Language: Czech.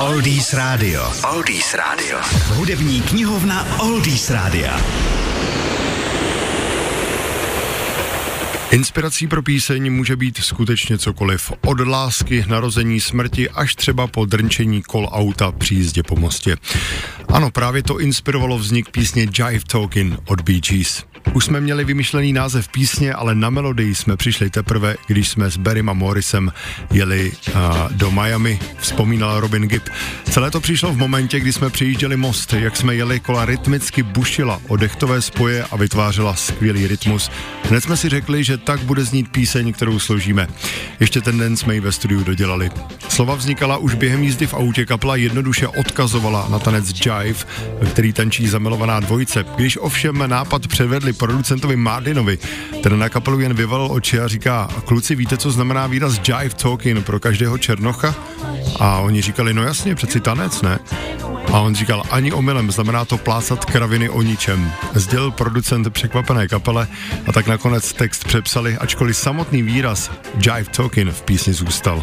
Oldies Radio. Oldies Radio. Hudební knihovna Oldies Rádia. Inspirací pro píseň může být skutečně cokoliv. Od lásky, narození, smrti až třeba po drnčení kol auta při jízdě po mostě. Ano, právě to inspirovalo vznik písně Jive Talking od Bee Gees. Už jsme měli vymyšlený název písně, ale na melodii jsme přišli teprve, když jsme s Barrym a Morrisem jeli uh, do Miami, vzpomínal Robin Gibb. Celé to přišlo v momentě, kdy jsme přijížděli most, jak jsme jeli, kola rytmicky bušila o dechtové spoje a vytvářela skvělý rytmus. Hned jsme si řekli, že tak bude znít píseň, kterou složíme. Ještě ten den jsme ji ve studiu dodělali. Slova vznikala už během jízdy v autě, kapla jednoduše odkazovala na tanec Jive, který tančí zamilovaná dvojice. Když ovšem nápad převedli producentovi Martinovi, ten na kapelu jen vyvalil oči a říká, kluci, víte, co znamená výraz Jive Talking pro každého černocha? A oni říkali, no jasně, přeci tanec, ne? A on říkal, ani omylem, znamená to plácat kraviny o ničem. Sdělil producent překvapené kapele a tak nakonec text přepsali, ačkoliv samotný výraz Jive Talking v písni zůstal.